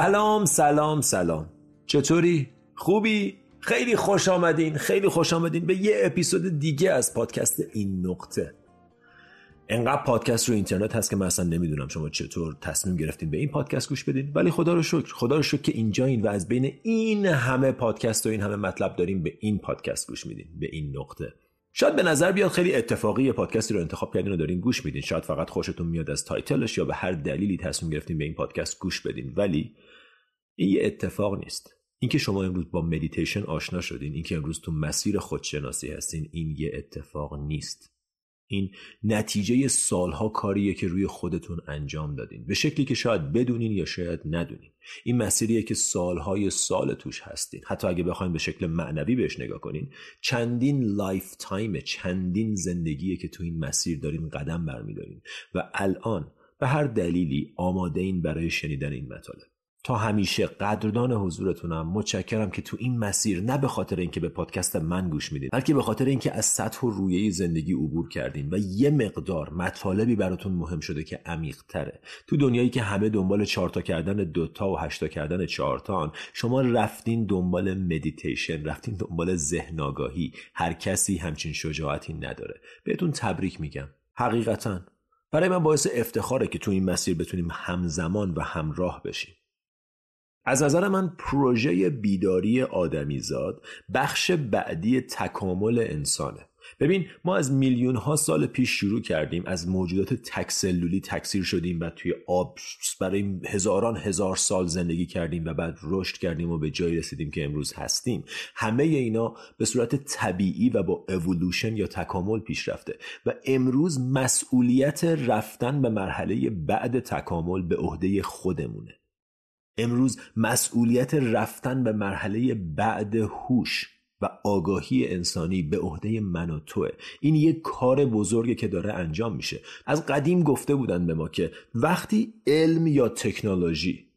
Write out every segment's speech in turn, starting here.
سلام سلام سلام چطوری؟ خوبی؟ خیلی خوش آمدین خیلی خوش آمدین به یه اپیزود دیگه از پادکست این نقطه انقدر پادکست رو اینترنت هست که من اصلا نمی‌دونم شما چطور تصمیم گرفتین به این پادکست گوش بدین ولی خدا رو شکر خدا رو شکر که اینجا این و از بین این همه پادکست و این همه مطلب داریم به این پادکست گوش میدین به این نقطه شاید به نظر بیاد خیلی اتفاقی پادکستی رو انتخاب کردین و دارین گوش میدین. شاید فقط خوشتون میاد از title ش یا به هر دلیلی تصمیم گرفتین به این پادکست گوش بدین. ولی این یه اتفاق نیست. اینکه شما امروز با مدیتیشن آشنا شدین اینکه امروز تو مسیر خودشناسی هستین این یه اتفاق نیست. این نتیجه سالها کاریه که روی خودتون انجام دادین. به شکلی که شاید بدونین یا شاید ندونین. این مسیریه که سالهای سال توش هستین. حتی اگه بخواین به شکل معنوی بهش نگاه کنین چندین lifetime چندین زندگیه که تو این مسیر دارین قدم برمیدارین. و الان به هر دلیلی آماده این برای شنیدن این مطالب. تا همیشه قدردان حضورتونم. متشکرم که تو این مسیر نه به خاطر اینکه به پادکست من گوش میدین بلکه به خاطر اینکه از سطح و رویه زندگی عبور کردین و یه مقدار مطالبی براتون مهم شده که عمیق تره تو دنیایی که همه دنبال چارتا کردن دوتا و هشتا کردن چهارتان شما رفتین دنبال مدیتیشن رفتین دنبال ذهن آگاهی. هر کسی همچین شجاعتی نداره. بهتون تبریک میگم. حقیقتا. برای من باعث افتخاره که تو این مسیر بتونیم همزمان و همراه بشیم. از نظر من پروژه بیداری آدمیزاد بخش بعدی تکامل انسانه. ببین ما از میلیون ها سال پیش شروع کردیم از موجودات تکسلولی تکثیر شدیم و توی آب برای هزاران هزار سال زندگی کردیم و بعد رشد کردیم و به جایی رسیدیم که امروز هستیم. همه اینا به صورت طبیعی و با اولوشن یا تکامل پیش رفته و امروز مسئولیت رفتن به مرحله بعد تکامل به عهده خودمونه. امروز مسئولیت رفتن به مرحله بعد هوش و آگاهی انسانی به عهده من و توه. این یک کار بزرگی که داره انجام میشه. از قدیم گفته بودن به ما که وقتی علم یا تکنولوژی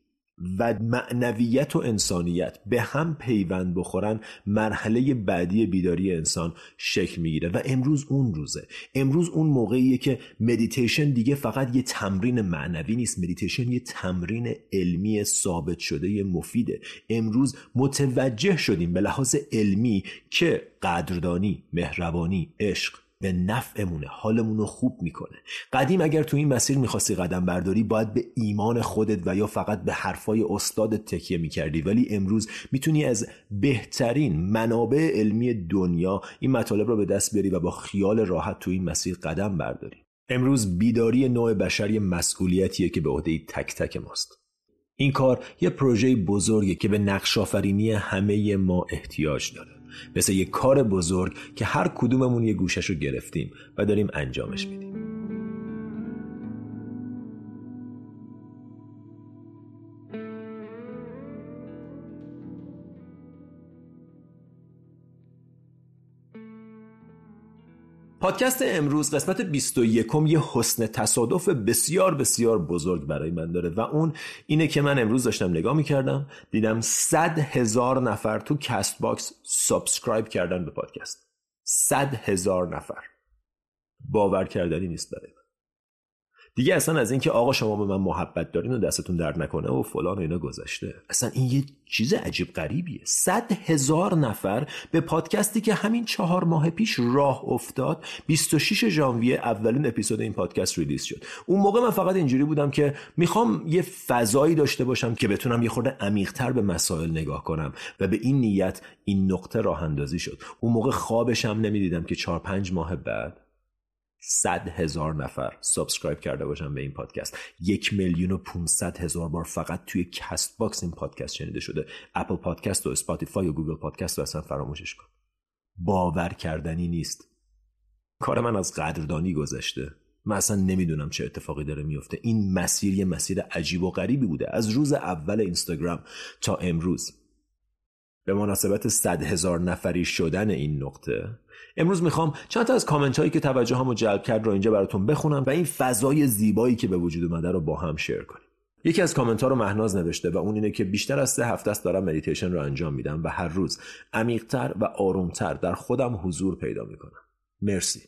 و معنویت و انسانیت به هم پیوند بخورن مرحله بعدی بیداری انسان شکل می‌گیره. و امروز اون روزه. امروز اون موقعیه که مدیتیشن دیگه فقط یه تمرین معنوی نیست. مدیتیشن یه تمرین علمی ثابت شده مفیده. امروز متوجه شدیم به لحاظ علمی که قدردانی مهربانی عشق به نفعمونه حالمون رو خوب می‌کنه. قدیم اگر تو این مسیر می‌خواستی قدم برداری باید به ایمان خودت و یا فقط به حرفای استادت تکیه می‌کردی. ولی امروز می‌تونی از بهترین منابع علمی دنیا این مطالب رو به دست بیاری و با خیال راحت تو این مسیر قدم برداری. امروز بیداری نوع بشری مسئولیتیه که به عهده تک تک ماست. این کار یه پروژه بزرگی که به نقش آفرینی همه ما احتیاج داره. مثل یه کار بزرگ که هر کدوممون یه گوشش رو گرفتیم و داریم انجامش میدیم. پادکست امروز قسمت 21 یه حسن تصادف بسیار بسیار بزرگ برای من داره و اون اینه که من امروز داشتم نگاه می‌کردم دیدم 100 هزار نفر تو Castbox subscribe کردن به پادکست. 100 هزار نفر. باور کردنی نیست برای من. دیگه اصلا از اینکه آقا شما به من محبت دارین و دستتون درد نکنه و فلان و اینا گذشته. اصلا این یه چیز عجیب غریبیه. صد هزار نفر به پادکستی که همین چهار ماه پیش راه افتاد 26 ژانویه اولین اپیزود این پادکست release شد. اون موقع من فقط اینجوری بودم که می‌خوام یه فضایی داشته باشم که بتونم یه خورده عمیقتر به مسائل نگاه کنم و به این نیت این نقطه راه اندازی شد. اون موقع خوابشم نمی‌دیدم که چهار پنج ماه بعد صد هزار نفر subscribe کرده باشن به این پادکست. یک میلیون و 500 هزار بار فقط توی Castbox این پادکست شنیده شده. Apple Podcast و Spotify و Google Podcast رو اصلا فراموشش کن. باور کردنی نیست. کار من از قدردانی گذشته. من اصلا نمی‌دونم چه اتفاقی داره میفته این مسیر یه مسیر عجیب و غریبی بوده. از روز اول اینستاگرام تا امروز. به مناسبت صد هزار نفری شدن این نقطه. امروز می‌خوام چند تا از کامنت هایی که توجهمو جلب کرد رو اینجا براتون بخونم و این فضای زیبایی که به وجود اومده رو با هم share کنیم. یکی از کامنت ها رو مهناز نوشته و اون اینه که بیشتر از سه هفته است دارم مدیتیشن رو انجام میدم و هر روز عمیقتر و آرومتر در خودم حضور پیدا می‌کنم. مرسی.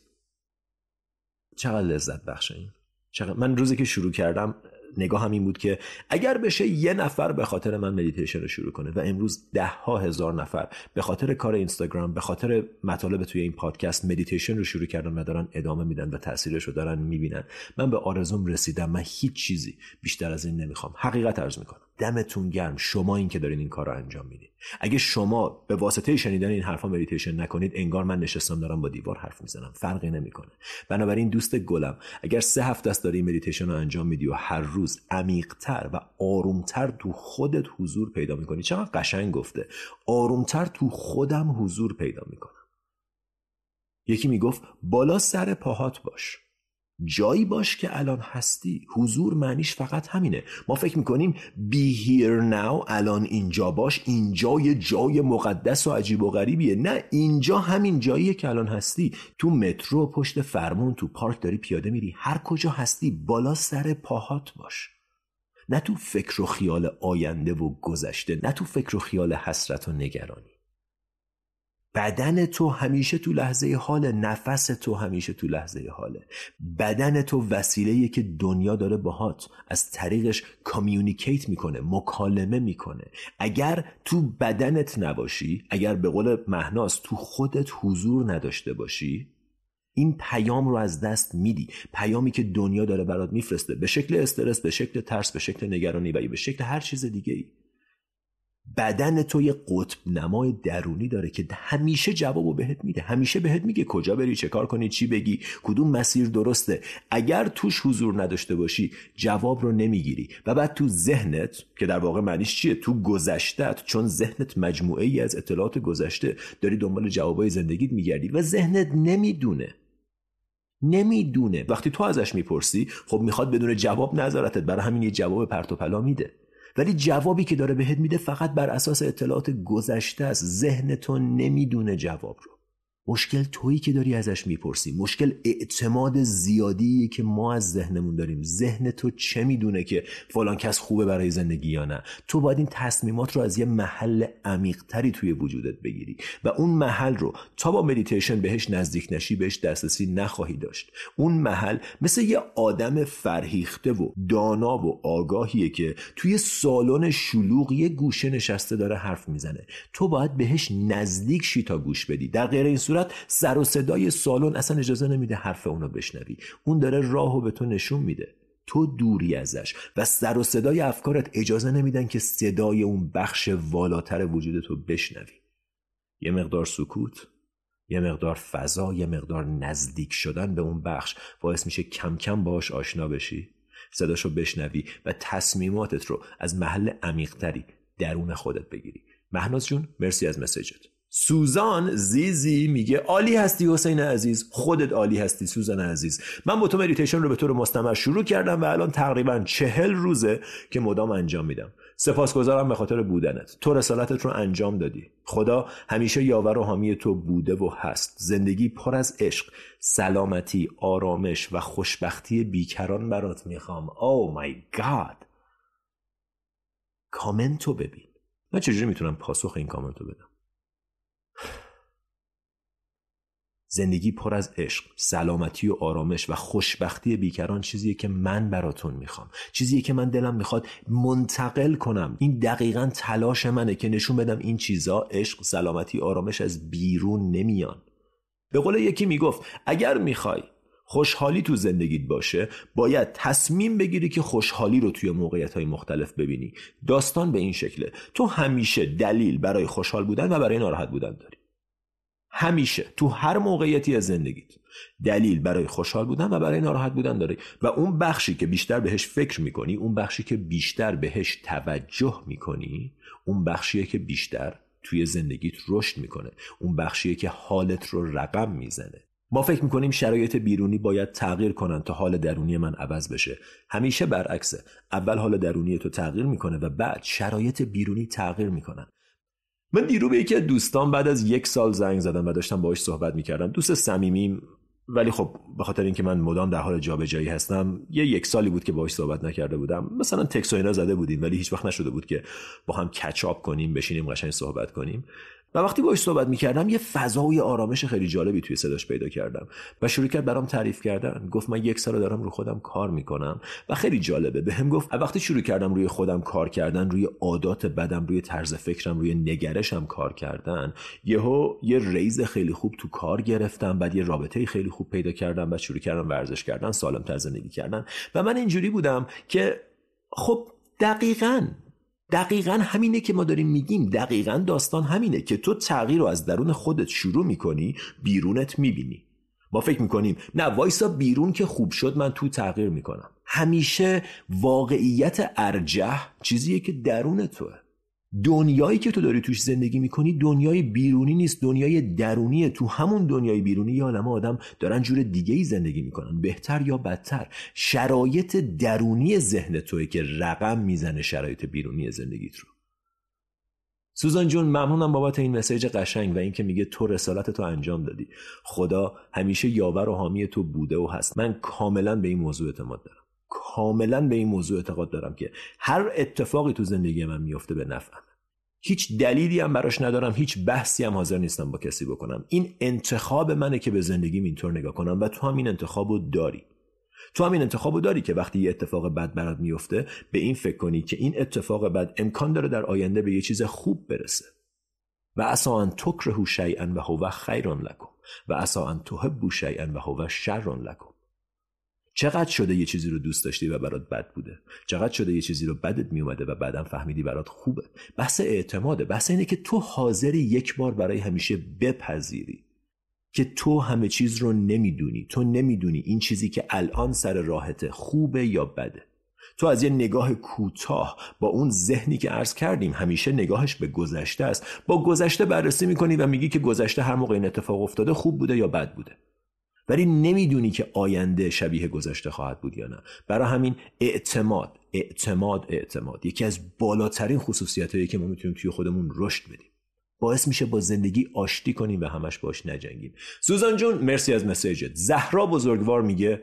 چقدر لذت بخشه این چقدر... من روزی که شروع کردم نگاهم این بود که اگر بشه یه نفر به خاطر من مدیتیشن رو شروع کنه و امروز ده ها هزار نفر به خاطر کار اینستاگرام به خاطر مطالب توی این پادکست مدیتیشن رو شروع کردن و دارن ادامه میدن و تاثیرش رو دارن می‌بینن من به آرزوم رسیدم. من هیچ چیزی بیشتر از این نمی‌خوام. حقیقت عرض می‌کنم. دمتون گرم. شما این که دارین این کار رو انجام میدین. اگه شما به واسطه شنیدن این حرفا مدیتیشن نکنید انگار من نشستم دارم با دیوار حرف می‌زنم. فرقی نمی‌کنه. بنابراین دوست گلم اگر سه هفته است داری مدیتیشن رو انجام میدی و هر روز عمیقتر و آرومتر تو خودت حضور پیدا می‌کنی چقدر قشنگ گفته. آرومتر تو خودم حضور پیدا می‌کنم. یکی می‌گفت بالا سر پاهات باش. جایی باش که الان هستی. حضور معنیش فقط همینه. ما فکر می‌کنیم be here now الان اینجا باش اینجا یه جای مقدس و عجیب و غریبیه. نه اینجا همین جاییه که الان هستی. تو مترو پشت فرمون تو پارک داری پیاده میری. هر کجا هستی بالا سر پاهات باش. نه تو فکر و خیال آینده و گذشته نه تو فکر و خیال حسرت و نگرانی. بدن تو همیشه تو لحظه حال نفس تو همیشه تو لحظه حاله بدن تو وسیله که دنیا داره باهات از طریقش کامیونیکیت می‌کنه مکالمه می‌کنه. اگر تو بدنت نباشی اگر به قول مهناس تو خودت حضور نداشته باشی این پیام رو از دست میدی. پیامی که دنیا داره برات میفرسته به شکل استرس به شکل ترس به شکل نگرانی و به شکل هر چیز دیگه ای بدن تو یه قطب نمای درونی داره که همیشه جوابو بهت میده. همیشه بهت میگه کجا بری چه کار کنی چی بگی کدوم مسیر درسته. اگر توش حضور نداشته باشی جواب رو نمی‌گیری. و بعد تو ذهنت که در واقع معنیش چیه؟ تو گذشتت چون ذهنت مجموعه ای از اطلاعات گذشته داری دنبال جوابای زندگیت میگردی و ذهنت نمی‌دونه. نمی‌دونه. وقتی تو ازش می‌پرسی خب می‌خواد بدون جواب نظارتت برای همین یه جواب پرت و پلا میده. ولی جوابی که داره بهت میده فقط بر اساس اطلاعات گذشته است. ذهن تو نمی‌دونه جواب رو. مشکل تویی که داری ازش می‌پرسی. مشکل اعتماد زیادی که ما از ذهنمون داریم. ذهن تو چه می‌دونه که فلان کس خوبه برای زندگی یا نه؟ تو باید این تصمیمات رو از یه محل عمیقتری توی وجودت بگیری. و اون محل رو تا با مدیتیشن بهش نزدیک نشی بهش دسترسی نخواهی داشت. اون محل مثل یه آدم فرهیخته و دانا و آگاهیه که توی سالن شلوغ یه گوشه نشسته داره حرف می‌زنه. تو باید بهش نزدیک شی تا گوش بدی. در غیر این صورت سر و صدای سالن اصلا اجازه نمیده حرف اونو بشنوی. اون داره راهو به تو نشون میده. تو دوری ازش و سر و صدای افکارت اجازه نمیدن که صدای اون بخش والاتر وجود تو بشنوی. یه مقدار سکوت یه مقدار فضا یه مقدار نزدیک شدن به اون بخش باعث میشه کم کم باش آشنا بشی صداشو بشنوی و تصمیماتت رو از محل عمیقتری درون خودت بگیری. مهناز جون مرسی از message ت. سوزان زیزی میگه عالی هستی حسین عزیز خودت عالی هستی سوزان عزیز. من با تو مدیتیشن رو به طور مستمر شروع کردم و الان تقریبا چهل روزه که مدام انجام میدم. سپاسگزارم به خاطر بودنت. تو رسالتت رو انجام دادی. خدا همیشه یاور و حامی تو بوده و هست. زندگی پر از عشق سلامتی آرامش و خوشبختی بیکران برات می‌خوام. او مای گاد کامنتو ببین. من چجوری می‌تونم پاسخ این کامنتو بدم؟ زندگی پر از عشق سلامتی و آرامش و خوشبختی بیکران چیزیه که من براتون می‌خوام. چیزیه که من دلم می‌خواد منتقل کنم. این دقیقا تلاش منه که نشون بدم این چیزا عشق سلامتی آرامش از بیرون نمیان. به قول یکی می‌گفت اگر می‌خوای خوشحالی تو زندگیت باشه باید تصمیم بگیری که خوشحالی رو توی موقعیت های مختلف ببینی. داستان به این شکله. تو همیشه دلیل برای خوشحال بودن و برای ناراحت بودن داری. همیشه تو هر موقعیتی از زندگیت دلیل برای خوشحال بودن و برای ناراحت بودن داری و اون بخشی که بیشتر بهش فکر می‌کنی اون بخشی که بیشتر بهش توجه می‌کنی اون بخشیه که بیشتر توی زندگیت رشد می‌کنه اون بخشیه که حالت رو رقم می‌زنه. ما فکر می‌کنیم شرایط بیرونی باید تغییر کنن تا حال درونی من عوض بشه. همیشه برعکسه. اول حال درونی تو تغییر می‌کنه و بعد شرایط بیرونی تغییر می‌کنن. من دیرو به یکی از دوستان بعد از یک سال زنگ زدم و داشتم باهاش صحبت می‌کردم. دوست صمیمیم ولی خب به خاطر اینکه من مدام در حال جابجایی هستم یه یک سالی بود که باهاش صحبت نکرده بودم. مثلا تکس و اینا زده بودیم ولی هیچ وقت نشده بود که با هم کچاپ کنیم بشینیم قشنگ صحبت کنیم. و وقتی باش صحبت می‌کردم یه فضا و یه آرامش خیلی جالبی توی صداش پیدا کردم و شروع کرد برام تعریف کردن. گفت من یک سال دارم رو خودم کار می‌کنم و خیلی جالبه. به هم گفت وقتی شروع کردم روی خودم کار کردن روی عادات بدم روی طرز فکرم روی نگرشم کار کردن یهو یه ریز خیلی خوب تو کار گرفتم بعد یه رابطه خیلی خوب پیدا کردم و شروع کردم ورزش کردن سالم تر زندگی کردن. و من اینجوری بودم که خب دقیقاً دقیقا همینه که ما داریم میگیم. دقیقا داستان همینه که تو تغییر رو از درون خودت شروع می‌کنی بیرونت می‌بینی. ما فکر می‌کنیم نه وایسا بیرون که خوب شد من تو تغییر می‌کنم. همیشه واقعیت ارجح چیزیه که درون توه. دنیایی که تو داری توش زندگی می‌کنی دنیای بیرونی نیست دنیای درونیه تو همون دنیای بیرونی. یه عالم آدم دارن جور دیگه ای زندگی می‌کنن بهتر یا بدتر. شرایط درونی ذهن توی که رقم می‌زنه شرایط بیرونی زندگیت رو. سوزان جون ممنونم بابت این مسیج قشنگ و اینکه میگه تو رسالت تو انجام دادی. خدا همیشه یاور و حامی تو بوده و هست. من کاملا به این موضوع اعتماد دارم. کاملا به این موضوع اعتقاد دارم که هر اتفاقی تو زندگی من میفته به نفعم. هیچ دلیلی هم براش ندارم هیچ بحثی هم حاضر نیستم با کسی بکنم. این انتخاب منه که به زندگیم اینطور نگاه کنم و تو هم این انتخابو داری. تو هم این انتخابو داری که وقتی یه اتفاق بد برات میفته به این فکر کنی که این اتفاق بد امکان داره در آینده به یه چیز خوب برسه. و اسا ان تکرهو شیئا و هو خیر لکم. و اسا ان تحبوا شیئا و هو شر لکم. چقدر شده یه چیزی رو دوست داشتی و برات بد بوده؟ چقدر شده یه چیزی رو بدت میومده و بعدم فهمیدی برات خوبه؟ بحث اعتماده. بحث اینه که تو حاضری یک بار برای همیشه بپذیری که تو همه چیز رو نمی‌دونی. تو نمی‌دونی این چیزی که الان سر راحته خوبه یا بده. تو از یه نگاه کوتاه با اون ذهنی که عرض کردیم همیشه نگاهش به گذشته است. با گذشته بررسی می‌کنی و میگی که گذشته هر موقع این اتفاق افتاده خوب بوده یا بد بوده. ولی نمی‌دونی که آینده شبیه گذشته خواهد بود یا نه. برای همین اعتماد اعتماد اعتماد. یکی از بالاترین خصوصیت هایی که ما می‌تونیم توی خودمون رشد بدیم. باعث میشه با زندگی آشتی کنیم و همش باش نجنگیم. سوزان جون مرسی از مسیجت. زهرا بزرگوار میگه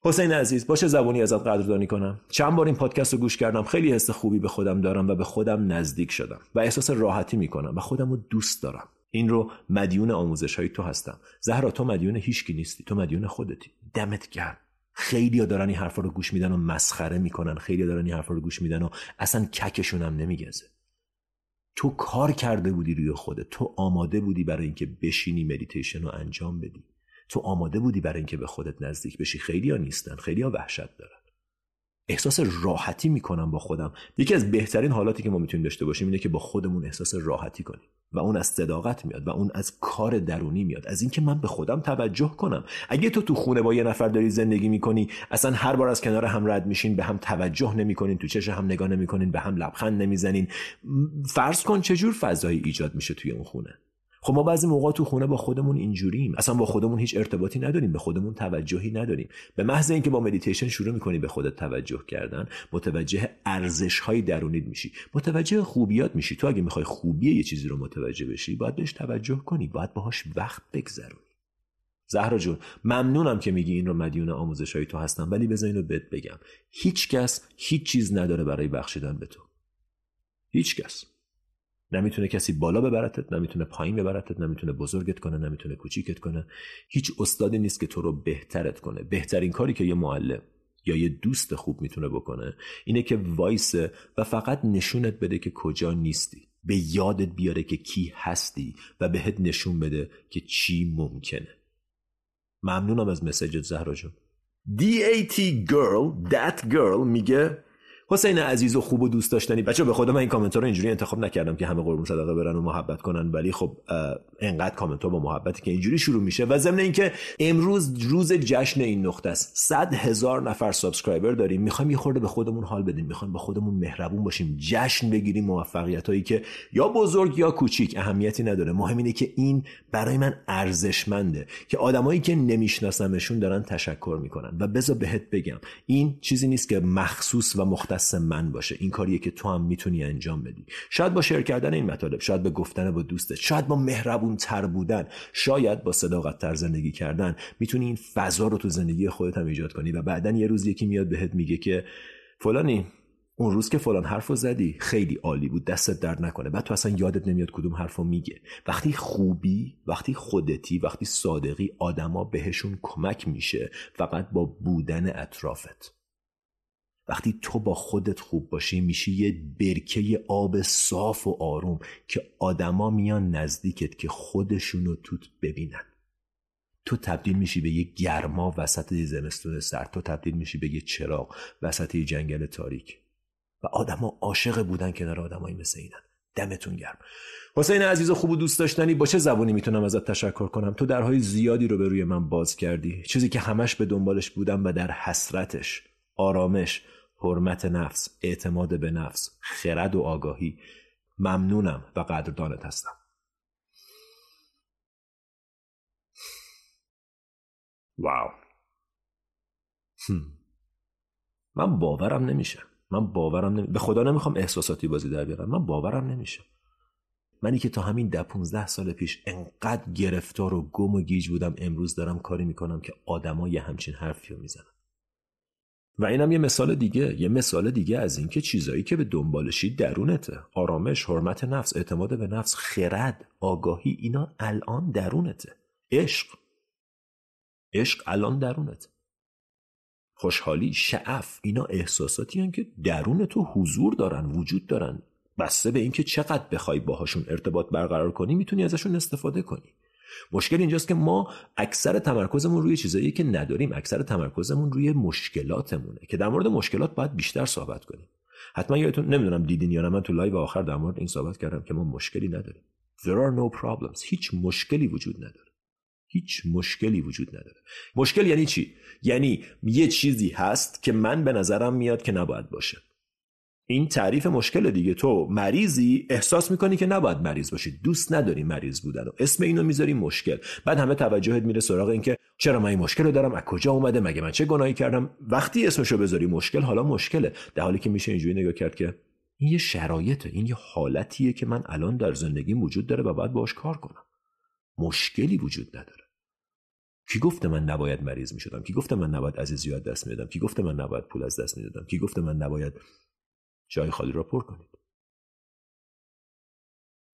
حسین عزیز باشه زبونی ازت قدردانی کنم. چند بار این پادکست رو گوش کردم. خیلی حس خوبی به خودم دارم و به خودم نزدیک شدم و احساس راحتی می‌کنم و خودم رو دوست دارم. این رو مدیون آموزش های تو هستم. زهرا تو مدیون هیچکی نیستی. تو مدیون خودتی. دمت گرم. خیلی دارن این حرفا رو گوش میدن و مسخره می‌کنن. خیلی دارن این حرفا رو گوش میدن و اصلا ککشون هم نمیگزه تو کار کرده بودی روی خودت. تو آماده بودی برای اینکه بشینی مدیتیشن رو انجام بدی. تو آماده بودی برای اینکه به خودت نزدیک بشی. خیلی ها نیستن. خیلی ها وحشت دارن. احساس راحتی می‌کنم با خودم. یکی از بهترین حالاتی که ما می‌تونیم داشته باشیم اینه که با خودمون احساس راحتی کنیم و اون از صداقت میاد و اون از کار درونی میاد از اینکه من به خودم توجه کنم. اگه تو تو خونه با یه نفر داری زندگی می‌کنی اصلا هر بار از کنار هم رد میشین به هم توجه نمی‌کنین تو چش هم نگاه نمی‌کنین به هم لبخند نمی‌زنین. فرض کن چجور فضایی ایجاد میشه توی اون خونه؟ خب ما بعضی موقع تو خونه با خودمون اینجوریم. اصلا با خودمون هیچ ارتباطی نداریم به خودمون توجهی نداریم. به محض اینکه با مدیتیشن شروع می‌کنی به خودت توجه کردن متوجه ارزش های درونیت میشی. متوجه خوبیات میشی. تو اگه می‌خوای خوبی یه چیزی رو متوجه بشی باید بهش توجه کنی. باید باهاش وقت بگذرونی. زهرا جون ممنونم که میگی این رو مدیون آموزش های تو هستم ولی بذار اینو بهت بگم. هیچ کس هیچ چیز نداره برای بخشیدن به تو. هیچ کس. نمی‌تونه کسی بالا ببرتت نمی‌تونه پایین ببرتت نمی‌تونه بزرگت کنه نمی‌تونه کوچیکت کنه. هیچ استادی نیست که تو رو بهترت کنه. بهترین کاری که یه معلم یا یه دوست خوب می‌تونه بکنه اینه که وایسه و فقط نشونت بده که کجا نیستی. به یادت بیاره که کی هستی و بهت نشون بده که چی ممکنه. ممنونم از message ت زهرا جون. DAT girl that girl میگه حسین عزیز و خوب و دوست داشتنی. بچه‌ها به خدا من این کامنت رو اینجوری انتخاب نکردم که همه قربون صدقه برن و محبت کنن ولی خب انقدر کامنت ها با محبتی که اینجوری شروع میشه. و ضمن اینکه امروز روز جشن این نقطه است. صد هزار نفر subscriber داریم. می‌خوایم یه خورده به خودمون حال بدیم. می‌خوایم به خودمون مهربون باشیم. جشن بگیریم موفقیت هایی که یا بزرگ یا کوچیک اهمیتی نداره. مهم اینه که این برای من ارزشمنده که آدمایی که نمیشناسمشون دارن تشکر می‌کنن. و بذار بهت بگم این چیزی نیست که مخصوص و مختص من باشه. این کاریه که تو هم می‌تونی انجام بدی. شاید با شیر کردن این مطالب شاید به گفتن با دوستت شاید با مهربون تر بودن شاید با صداقت تر زندگی کردن. می‌تونی این فضا رو تو زندگی خودت هم ایجاد کنی و بعدا یه روز یکی میاد بهت میگه که فلانی اون روز که فلان حرفو زدی خیلی عالی بود دستت درد نکنه. بعد تو اصلا یادت نمیاد کدوم حرفو میگه. وقتی خوبی وقتی خودتی وقتی صادقی آدما بهشون کمک میشه فقط با بودن اطرافت. وقتی تو با خودت خوب باشی میشی یه برکه آب صاف و آروم که آدما میان نزدیکت که خودشونو توت ببینن. تو تبدیل میشی به یه گرما وسط زمستون سرد تو تبدیل میشی به یه چراغ وسط یه جنگل تاریک. و آدما عاشق بودن کنار آدمایی مثل اینن. دمتون گرم. حسین عزیز خوب و دوست داشتنی با چه زبانی می‌تونم ازت تشکر کنم؟ تو درهای زیادی رو به روی من باز کردی. چیزی که همش به دنبالش بودم و در حسرتش. آرامش حرمت نفس اعتماد به نفس خرد و آگاهی. ممنونم و قدردانت هستم. واو. من باورم نمیشه. من باورم نمی... به خدا نمی‌خوام احساساتی بازی در بیارم. من باورم نمیشه. منی که تا همین ده 15 سال پیش انقدر گرفتار و گم و گیج بودم امروز دارم کاری می‌کنم که آدما یه همچین حرفی رو می‌زنن و اینم یه مثال دیگه یه مثال دیگه از اینکه چیزایی که به دنبالشی درونته. آرامش حرمت نفس اعتماد به نفس خرد آگاهی اینا الان درونته. عشق. عشق الان درونته. خوشحالی شعف اینا احساساتی هن که درون تو حضور دارن وجود دارن. بسته به اینکه چقدر بخوای باهاشون ارتباط برقرار کنی می‌تونی ازشون استفاده کنی. مشکل اینجاست که ما اکثر تمرکزمون روی چیزایی که نداریم اکثر تمرکزمون روی مشکلاتمونه که در مورد مشکلات باید بیشتر صحبت کنیم. حتما یادتون نمی‌دونم دیدین یا نه من تو live آخر در مورد این صحبت کردم که ما مشکلی نداریم. There are no problems. هیچ مشکلی وجود نداره. هیچ مشکلی وجود نداره. مشکل یعنی چی؟ یعنی یه چیزی هست که من به نظرم میاد که نباید باشه. این تعریف مشکل دیگه. تو مریضی؟ احساس می‌کنی که نباید مریض باشی. دوست نداری مریض بودن و اسم اینو می‌ذاری مشکل. بعد همه توجهت میره سراغ اینکه چرا من این مشکل رو دارم؟ از کجا اومده؟ مگه من چه گناهی کردم؟ وقتی اسمشو بذاری مشکل حالا مشکله. در حالی که میشه اینجوری نگاه کرد که این یه شرایطه. این یه حالتیه که من الان در زندگی وجود داره و باید باش کار کنم. مشکلی وجود نداره. کی گفته من نباید مریض می‌شدم؟ کی گفته من نباید عزیزیات دست می‌دادم؟ کی گفته من نباید پول از دست می‌دادم؟ کی گفته من نباید جای خالی را پر کنید.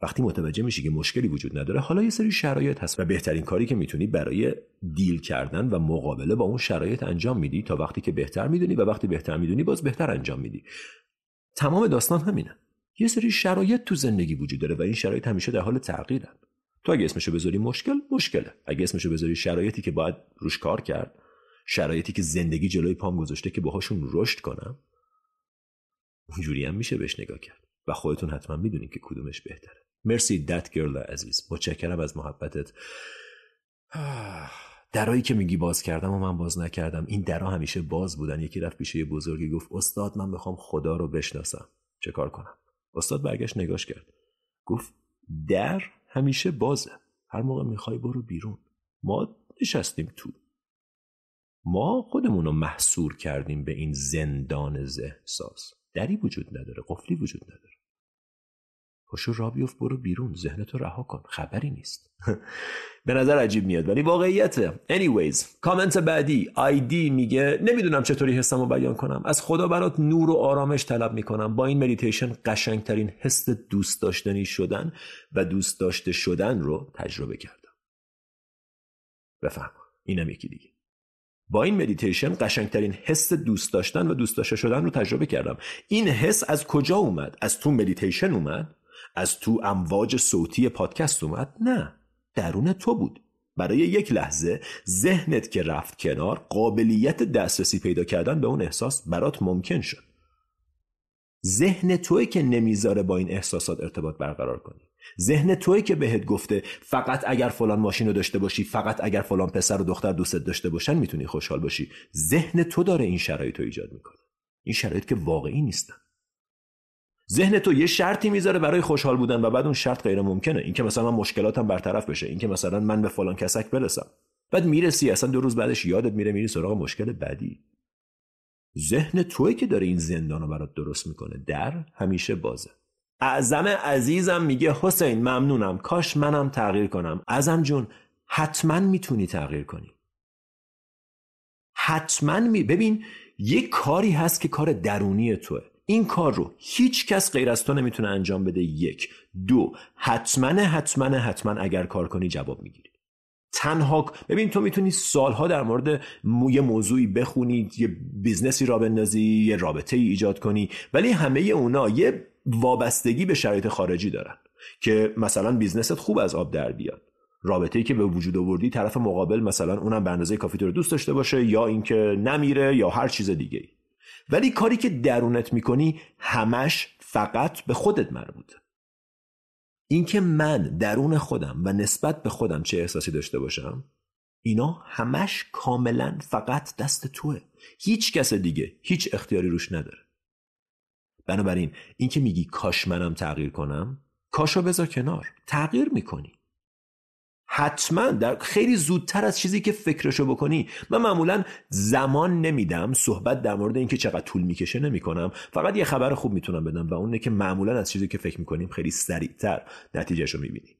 وقتی متوجه میشی که مشکلی وجود نداره حالا یه سری شرایط هست و بهترین کاری که می‌تونی برای دیل کردن و مقابله با اون شرایط انجام میدی تا وقتی که بهتر می‌دونی و وقتی بهتر می‌دونی باز بهتر انجام میدی. تمام داستان همینه. یه سری شرایط تو زندگی وجود داره و این شرایط همیشه در حال تغییرن. تو اگه اسمشو بذاری مشکل مشکله. اگه اسمشو بذاری شرایطی که باید روش کار کرد شرایطی که زندگی جلوی پام گذاشته که باهاشون رشد کنم اونجوری هم میشه بهش نگاه کرد. و خودتون حتما می‌دونید که کدومش بهتره. مرسی دت گرل عزیز. متشکرم از محبتت. درایی که میگی باز کردم و من باز نکردم. این درا همیشه باز بودن. یکی رفت پیش یه بزرگی گفت استاد من می‌خوام خدا رو بشناسم. چه کار کنم؟ استاد برگشت نگاش کرد. گفت در همیشه بازه. هر موقع می‌خوای برو بیرون. ما نشستیم تو. ما خودمون رو محصور کردیم به این زندان ذهنساز دری وجود نداره قفلی وجود نداره. پاشو را بیفت برو بیرون ذهنتو رها کن خبری نیست. به نظر عجیب میاد ولی واقعیته. Anyways کامنت بعدی ID میگه نمی‌دونم چطوری حسمو بیان کنم. از خدا برات نور و آرامش طلب می‌کنم. با این مدیتیشن قشنگترین حس دوست داشتنی شدن و دوست داشته شدن رو تجربه کردم. بفهم. اینم یکی دیگه. با این مدیتیشن قشنگترین حس دوست داشتن و دوست داشته شدن رو تجربه کردم. این حس از کجا اومد؟ از تو مدیتیشن اومد؟ از تو امواج صوتی پادکست اومد؟ نه. درون تو بود. برای یک لحظه ذهنت که رفت کنار قابلیت دسترسی پیدا کردن به اون احساس برات ممکن شد. ذهن توی که نمی‌ذاره با این احساسات ارتباط برقرار کنی. ذهن توی که بهت گفته فقط اگر فلان ماشین رو داشته باشی فقط اگر فلان پسر و دختر دوستت داشته باشن می‌تونی خوشحال باشی. ذهن تو داره این شرایط رو ایجاد می‌کنه. این شرایط که واقعی نیستن. ذهن تو یه شرطی می‌ذاره برای خوشحال بودن و بعد اون شرط غیر ممکنه. اینکه مثلا من مشکلاتم برطرف بشه اینکه مثلا من به فلان کسک برسم. بعد می‌رسی اصلا دو روز بعدش یادت میره میری سراغ مشکل بعدی. ذهن توی که داره این زندان رو برات درست می‌کنه در همیشه بازه. اعظم عزیزم میگه حسین ممنونم. کاش منم تغییر کنم. ازم جون حتما می‌تونی تغییر کنی. حتما می ببین یه کاری هست که کار درونی توه. این کار رو هیچ کس غیر از تو نمی‌تونه انجام بده. یک. دو. حتما حتما حتما اگر کار کنی جواب می‌گیری. تنها ببین تو می‌تونی سالها در مورد یه موضوعی بخونی یه business ی راه بندازی یه رابطه ای ایجاد کنی ولی همه اونا یه وابستگی به شرایط خارجی دارن که مثلا business ت خوب از آب در بیاد. رابطه ای که به وجود آوردی طرف مقابل مثلا اونم به اندازه کافی تو رو دوست داشته باشه یا اینکه نمیره یا هر چیز دیگه ای. ولی کاری که درونت می‌کنی همش فقط به خودت مربوطه. اینکه من درون خودم و نسبت به خودم چه احساسی داشته باشم اینا همش کاملا فقط دست توه. هیچ کس دیگه هیچ اختیاری روش نداره. بنابراین اینکه میگی کاش منم تغییر کنم کاشو بذار کنار. تغییر می‌کنی. حتما در خیلی زودتر از چیزی که فکرشو بکنی. من معمولا زمان نمیدم صحبت در مورد اینکه چقدر طول می‌کشه نمی‌کنم. فقط یه خبر خوب می‌تونم بدم و اونه که معمولا از چیزی که فکر می‌کنیم خیلی سریعتر نتیجهشو می‌بینیم.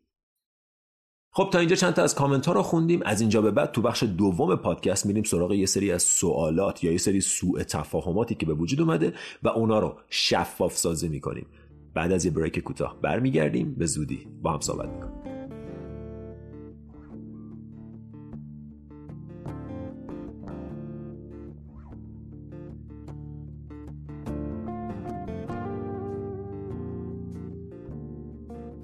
خب تا اینجا چند تا از کامنت ها رو خوندیم. از اینجا به بعد تو بخش دوم پادکست میریم سراغ یه سری از سوالات یا یه سری سوء تفاهماتی که به وجود اومده و اونا رو شفاف سازی می‌کنیم. بعد از یه بریک کوتاه برمیگردیم. به زودی با هم صحبت می‌کنیم.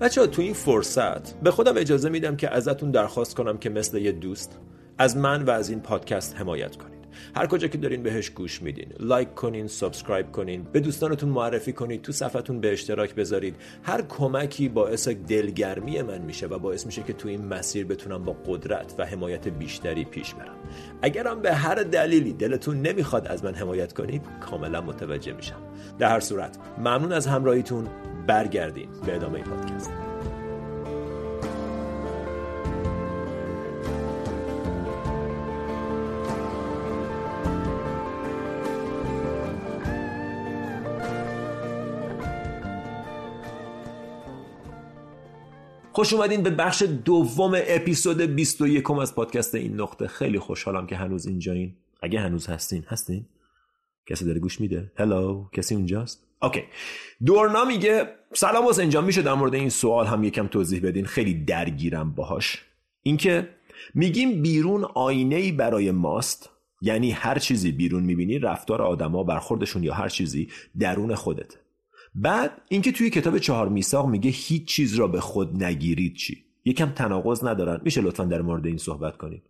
بچه‌ها تو این فرصت به خودم اجازه میدم که ازتون درخواست کنم که مثل یه دوست از من و از این پادکست حمایت کنید. هر کجا که دارین بهش گوش میدین لایک کنین subscribe کنین به دوستانتون معرفی کنید تو صفحتون به اشتراک بذارید. هر کمکی باعث دلگرمی من میشه و باعث میشه که تو این مسیر بتونم با قدرت و حمایت بیشتری پیش برم. اگرم به هر دلیلی دلتون نمی‌خواد از من حمایت کنید کاملا متوجه میشم. در هر صورت ممنون از همراهیتون. برگردیم به ادامه پادکست. خوش اومدین به بخش دوم اپیزود 21 از پادکست این نقطه. خیلی خوشحالم که هنوز اینجایین. اگه هنوز هستین هستین. کسی داره گوش میده؟ هلو کسی اونجاست؟ اوکی. دورنا میگه سلام انجام میشه در مورد این سوال هم یکم توضیح بدین؟ خیلی درگیرم باهاش. اینکه میگیم بیرون آینه ای برای ماست یعنی هر چیزی بیرون می‌بینی رفتار آدما برخوردشون یا هر چیزی درون خودت. بعد اینکه توی کتاب چهار میثاق میگه هیچ چیز را به خود نگیرید چی؟ یکم تناقض ندارن. میشه لطفا در مورد این صحبت کنید.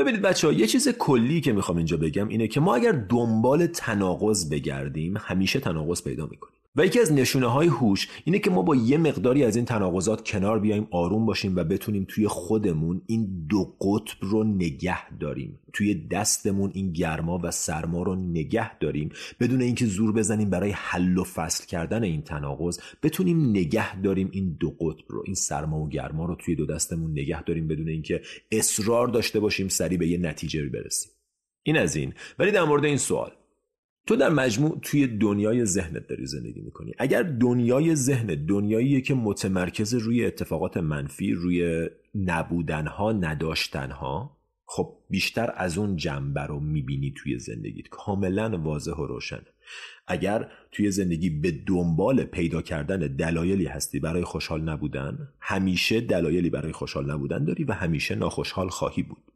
ببینید بچه ها یه چیز کلی که می‌خوام اینجا بگم اینه که ما اگر دنبال تناقض بگردیم همیشه تناقض پیدا می‌کنیم. و یکی از نشونه های هوش اینه که ما با یه مقداری از این تناقضات کنار بیایم آروم باشیم و بتونیم توی خودمون این دو قطب رو نگه داریم. توی دستمون این گرما و سرما رو نگه داریم. بدون اینکه زور بزنیم برای حل و فصل کردن این تناقض بتونیم نگه داریم این دو قطب رو این سرما و گرما رو توی دو دستمون نگه داریم بدون اینکه اصرار داشته باشیم سریع به یه نتیجه برسیم. این از این. ولی در مورد این سوال تو در مجموع توی دنیای ذهنت داری زندگی می‌کنی. اگر دنیای ذهن دنیاییه که متمرکز روی اتفاقات منفی روی نبودنها نداشتنها خب بیشتر از اون جنبه رو می‌بینی توی زندگیت. کاملا واضح و روشن. اگر توی زندگی به دنبال پیدا کردن دلایلی هستی برای خوشحال نبودن همیشه دلایلی برای خوشحال نبودن داری و همیشه ناخوشحال خواهی بود.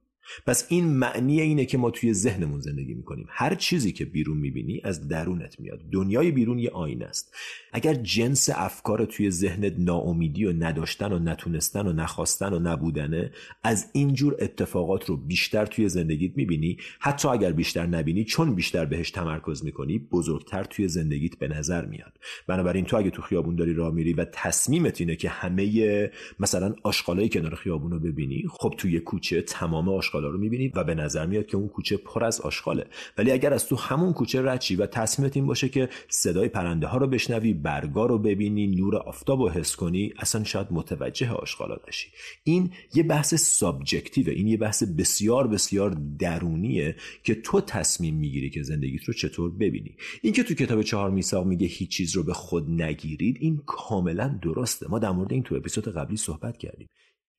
پس این معنی اینه که ما توی ذهنمون زندگی می‌کنیم. هر چیزی که بیرون می‌بینی از درونت میاد. دنیای بیرون یه آینه است. اگر جنس افکار توی ذهنت ناامیدی و نداشتن و نتونستن و نخواستن و نبودنه از اینجور اتفاقات رو بیشتر توی زندگیت می‌بینی. حتی اگر بیشتر نبینی چون بیشتر بهش تمرکز می‌کنی بزرگتر توی زندگیت به نظر میاد. بنابراین تو اگه تو خیابون داری راه میری و تصمیمت اینه که همه مثلا آشغالای کنار خیابون رو ببینی خب توی کوچه تمام آشغالا رو می‌بینی و به نظر میاد که اون کوچه پر از آشغاله ولی اگر از تو همون کوچه رچی و تصمیمت این باشه که صدای پرنده ها رو بشنوی برگا رو ببینی نور آفتاب رو حس کنی اصلا شاید متوجه آشغالا نشی. این یه بحث سابجکتیوه. این یه بحث بسیار بسیار درونیه که تو تصمیم می‌گیری که زندگیت رو چطور ببینی. اینکه تو کتاب چهار میثاق میگه هیچ چیز رو به خود نگیرید این کاملا درسته. ما در مورد این تو اپیزود قبلی صحبت کردیم.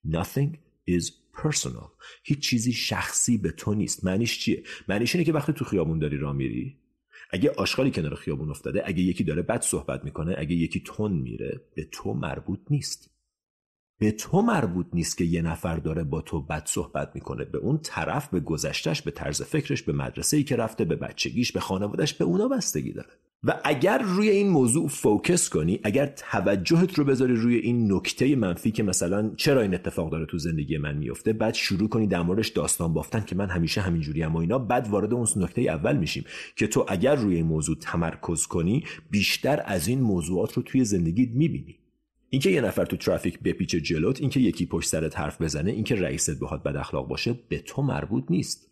Nothing is personal. هیچ چیزی شخصی به تو نیست. معنیش چیه؟ معنیش اینه که وقتی تو خیابون داری راه میری اگه آشغالی کنار خیابون افتاده اگه یکی داره بد صحبت می‌کنه اگه یکی تون میره به تو مربوط نیست. به تو مربوط نیست که یه نفر داره با تو بد صحبت می‌کنه. به اون طرف به گذشتش به طرز فکرش به مدرسه ای که رفته به بچگیش به خانوادش به اونا بستگی داره. و اگر روی این موضوع فوکس کنی اگر توجهت رو بذاری روی این نکته منفی که مثلا چرا این اتفاق داره تو زندگی من میفته بعد شروع کنی در موردش داستان بافتن که من همیشه همینجوری هم و اینا بعد وارد اون نکته اول میشیم که تو اگر روی این موضوع تمرکز کنی بیشتر از این موضوعات رو توی زندگیت می‌بینی. اینکه یه نفر تو ترافیک بپیچه جلوت اینکه یکی پشت سرت حرف بزنه اینکه رئیست بهات بد اخلاق باشه به تو مربوط نیست.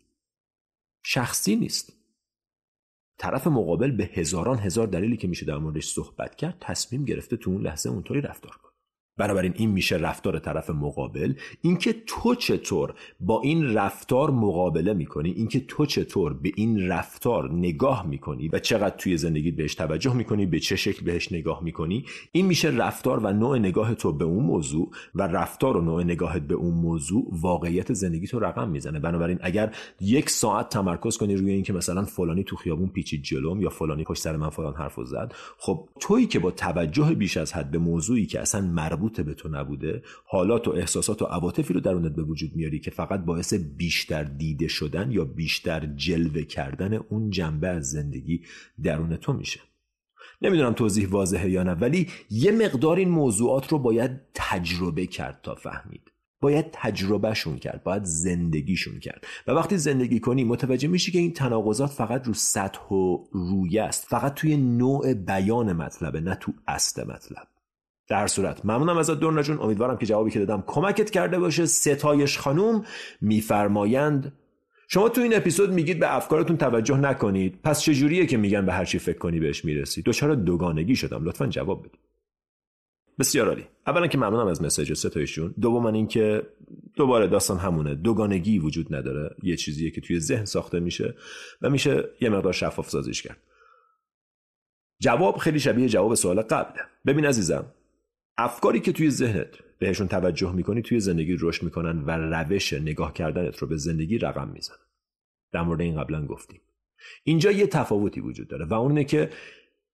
شخصی نیست. طرف مقابل به هزاران هزار دلیلی که میشه در موردش صحبت کرد تصمیم گرفته تو اون لحظه اونطوری رفتار کنه. بنابراین این میشه رفتار طرف مقابل. اینکه تو چطور با این رفتار مقابله می‌کنی اینکه تو چطور به این رفتار نگاه می‌کنی و چقدر توی زندگی بهش توجه می‌کنی به چه شکل بهش نگاه می‌کنی این میشه رفتار و نوع نگاه تو به اون موضوع و رفتار و نوع نگاهت به اون موضوع واقعیت زندگی تو رقم می‌زنه. بنابراین اگر یک ساعت تمرکز کنی روی اینکه مثلا فلانی تو خیابون پیچید جلوم یا فلانی پشت سر من فلان حرفو زد خب تویی که با توجه بیش از حد به موضوعی که اصلا مربوط به تو نبوده حالات و احساسات و عواطفی رو درونت به وجود میاری که فقط باعث بیشتر دیده شدن یا بیشتر جلوه کردن اون جنبه از زندگی درون تو میشه. نمی‌دونم توضیح واضحه یا نه ولی یه مقدار این موضوعات رو باید تجربه کرد تا فهمید. باید تجربهشون کرد باید زندگیشون کرد. و وقتی زندگی کنی متوجه میشی که این تناقضات فقط رو سطح و رویه است فقط توی نوع بیان مطلبه نه تو اصل مطلب. در صورت. ممنونم ازت دورنا جون. امیدوارم که جوابی که دادم کمکت کرده باشه. ستایش خانوم میفرمایند شما تو این اپیزود میگید به افکارتون توجه نکنید. پس چجوریه که میگن به هر چی فکر کنی بهش می‌رسی؟ دچار دوگانگی شدم. لطفا جواب بدید. بسیار عالی. اولا که ممنونم از مسیج ستایش جون. دوما اینکه دوباره داستان همونه. دوگانگی وجود نداره. یه چیزیه که توی ذهن ساخته میشه و میشه یه مقدار شفاف سازیش کرد. جواب خیلی شبیه جواب سوال قبله. ببین عزیزم افکاری که توی ذهنت بهشون توجه می‌کنی توی زندگی رشد می‌کنن و روش نگاه کردنت رو به زندگی رقم می‌زنن. در مورد این قبلا گفتیم. اینجا یه تفاوتی وجود داره و اونه که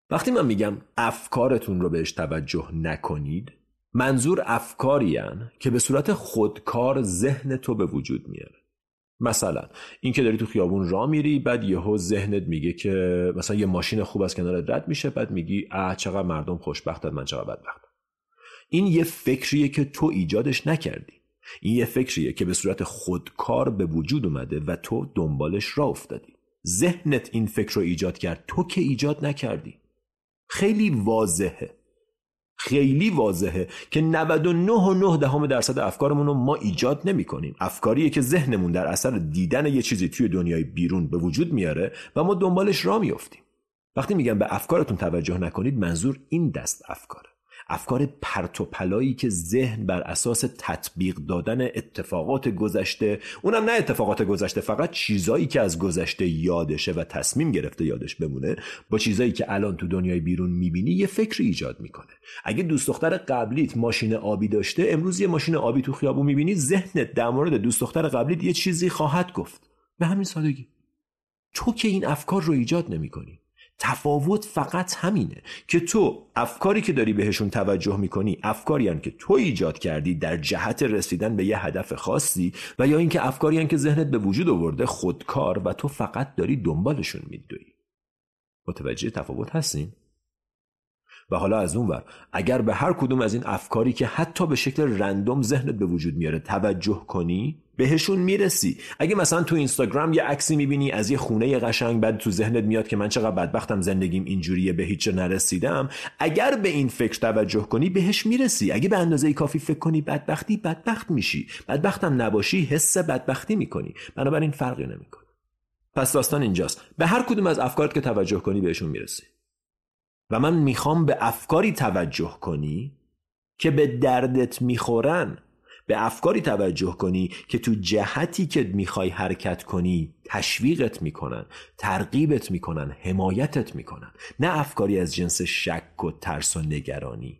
وقتی من میگم افکارتون رو بهش توجه نکنید منظور افکاری که به صورت خودکار ذهن تو به وجود میاره. مثلا اینکه داری تو خیابون راه میری بعد یهو ذهنت میگه که مثلا یه ماشین خوب از کنارت رد میشه بعد میگی اه چقدر مردم خوشبختن من چقدر بدبختم. این یه فکریه که تو ایجادش نکردی. این یه فکریه که به صورت خودکار به وجود اومده و تو دنبالش را افتادی. ذهنت این فکر رو ایجاد کرد. تو که ایجاد نکردی. خیلی واضحه. خیلی واضحه که 99 دهم درصد افکارمون رو ما ایجاد نمی کنیم افکاریه که ذهنمون در اثر دیدن یه چیزی توی دنیای بیرون به وجود میاره و ما دنبالش را میافتیم. وقتی میگم به افکارتون توجه نکنید منظور این دست افکاره. افکار پرت و پلایی که ذهن بر اساس تطبیق دادن اتفاقات گذشته اونم نه اتفاقات گذشته فقط چیزایی که از گذشته یادشه و تصمیم گرفته یادش بمونه با چیزایی که الان تو دنیای بیرون می‌بینی یه فکری ایجاد می‌کنه. اگه دوست دختر قبلیت ماشین آبی داشته امروز یه ماشین آبی تو خیابون می‌بینی ذهنت در مورد دوست دختر قبلیت یه چیزی خواهد گفت. به همین سادگی. تو که این افکار رو ایجاد نمی‌کنی. تفاوت فقط همینه که تو افکاری که داری بهشون توجه می‌کنی افکاری هن که تو ایجاد کردی در جهت رسیدن به یه هدف خاصی و یا اینکه افکاری هن که ذهنت به وجود آورده خودکار و تو فقط داری دنبالشون میدوی متوجه تفاوت هستین؟ و حالا از اون ور اگر به هر کدوم از این افکاری که حتی به شکل رندوم ذهنت به وجود میاره توجه کنی بهشون می‌رسی. اگه مثلا تو اینستاگرام یه عکسی می‌بینی از یه خونه قشنگ بعد تو ذهنت میاد که من چقدر بدبختم زندگیم اینجوریه به هیچ نرسیدم اگر به این فکر توجه کنی بهش می‌رسی. اگه به اندازه کافی فکر کنی بدبختی بدبخت میشی. بدبختم نباشی حس بدبختی می‌کنی. بنابراین فرقی نمی‌کنه. پس داستان اینجاست. به هر کدوم از افکارت که توجه کنی بهشون می‌رسی. و من می‌خوام به افکاری توجه کنی که به دردت می‌خورن. به افکاری توجه کنی که تو جهتی که می‌خوای حرکت کنی تشویقت می‌کنن ترغیبت می‌کنن حمایتت می‌کنن. نه افکاری از جنس شک و ترس و نگرانی.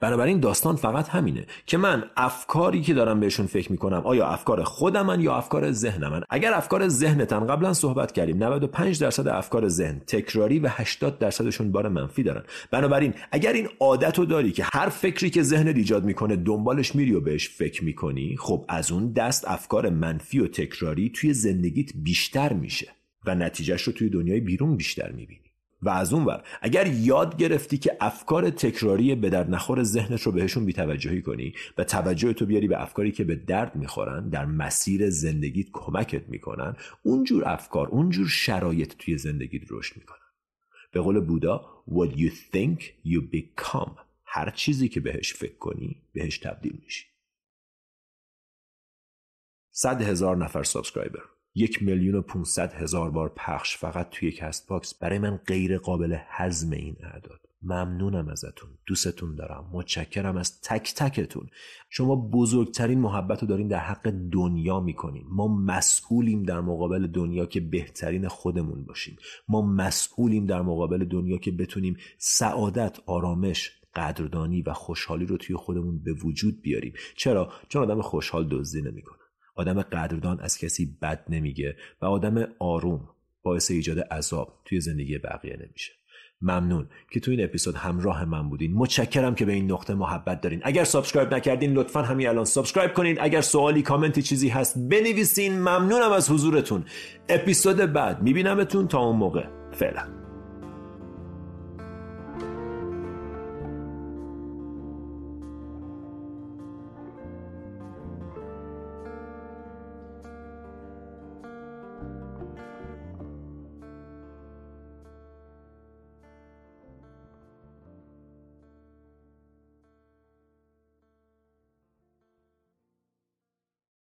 بنابراین داستان فقط همینه که من افکاری که دارم بهشون فکر می‌کنم آیا افکار خودمن یا افکار ذهنمن اگر افکار ذهنتن قبلا صحبت کردیم 95 درصد افکار ذهن تکراری و 80 درصدشون بار منفی دارن. بنابراین اگر این عادت رو داری که هر فکری که ذهنت ایجاد می‌کنه دنبالش میری و بهش فکر می‌کنی خب از اون دست افکار منفی و تکراری توی زندگیت بیشتر میشه و نتیجهش رو توی دنیای بیرون بیشتر می‌بینی. و از اون ور. اگر یاد گرفتی که افکار تکراری به در نخور ذهنت رو بهشون بیتوجهی کنی و توجه تو بیاری به افکاری که به درد می‌خورن در مسیر زندگیت کمکت می‌کنن اونجور افکار اونجور شرایط توی زندگیت رشد می‌کنن. به قول بودا what you think you become. هر چیزی که بهش فکر کنی بهش تبدیل میشی. صد هزار نفر subscriber. یک میلیون و 500 هزار بار پخش فقط توی Castbox برای من غیر قابل هضم این اعداد. ممنونم ازتون. دوستتون دارم. متشکرم از تک تکتون. شما بزرگترین محبت رو دارین در حق دنیا می‌کنین. ما مسئولیم در مقابل دنیا که بهترین خودمون باشیم. ما مسئولیم در مقابل دنیا که بتونیم سعادت آرامش قدردانی و خوشحالی رو توی خودمون به وجود بیاریم. چرا؟ چون آدم خوشحال دزدی نمی‌کنه. آدم قدردان از کسی بد نمیگه و آدم آروم باعث ایجاد عذاب توی زندگی بقیه نمیشه. ممنون که تو این اپیزود همراه من بودین. متشکرم که به این نقطه محبت دارین. اگر subscribe نکردین لطفا همین الان subscribe کنین. اگر سوالی کامنتی چیزی هست بنویسین. ممنونم از حضورتون. اپیزود بعد میبینمتون. تا اون موقع فعلا.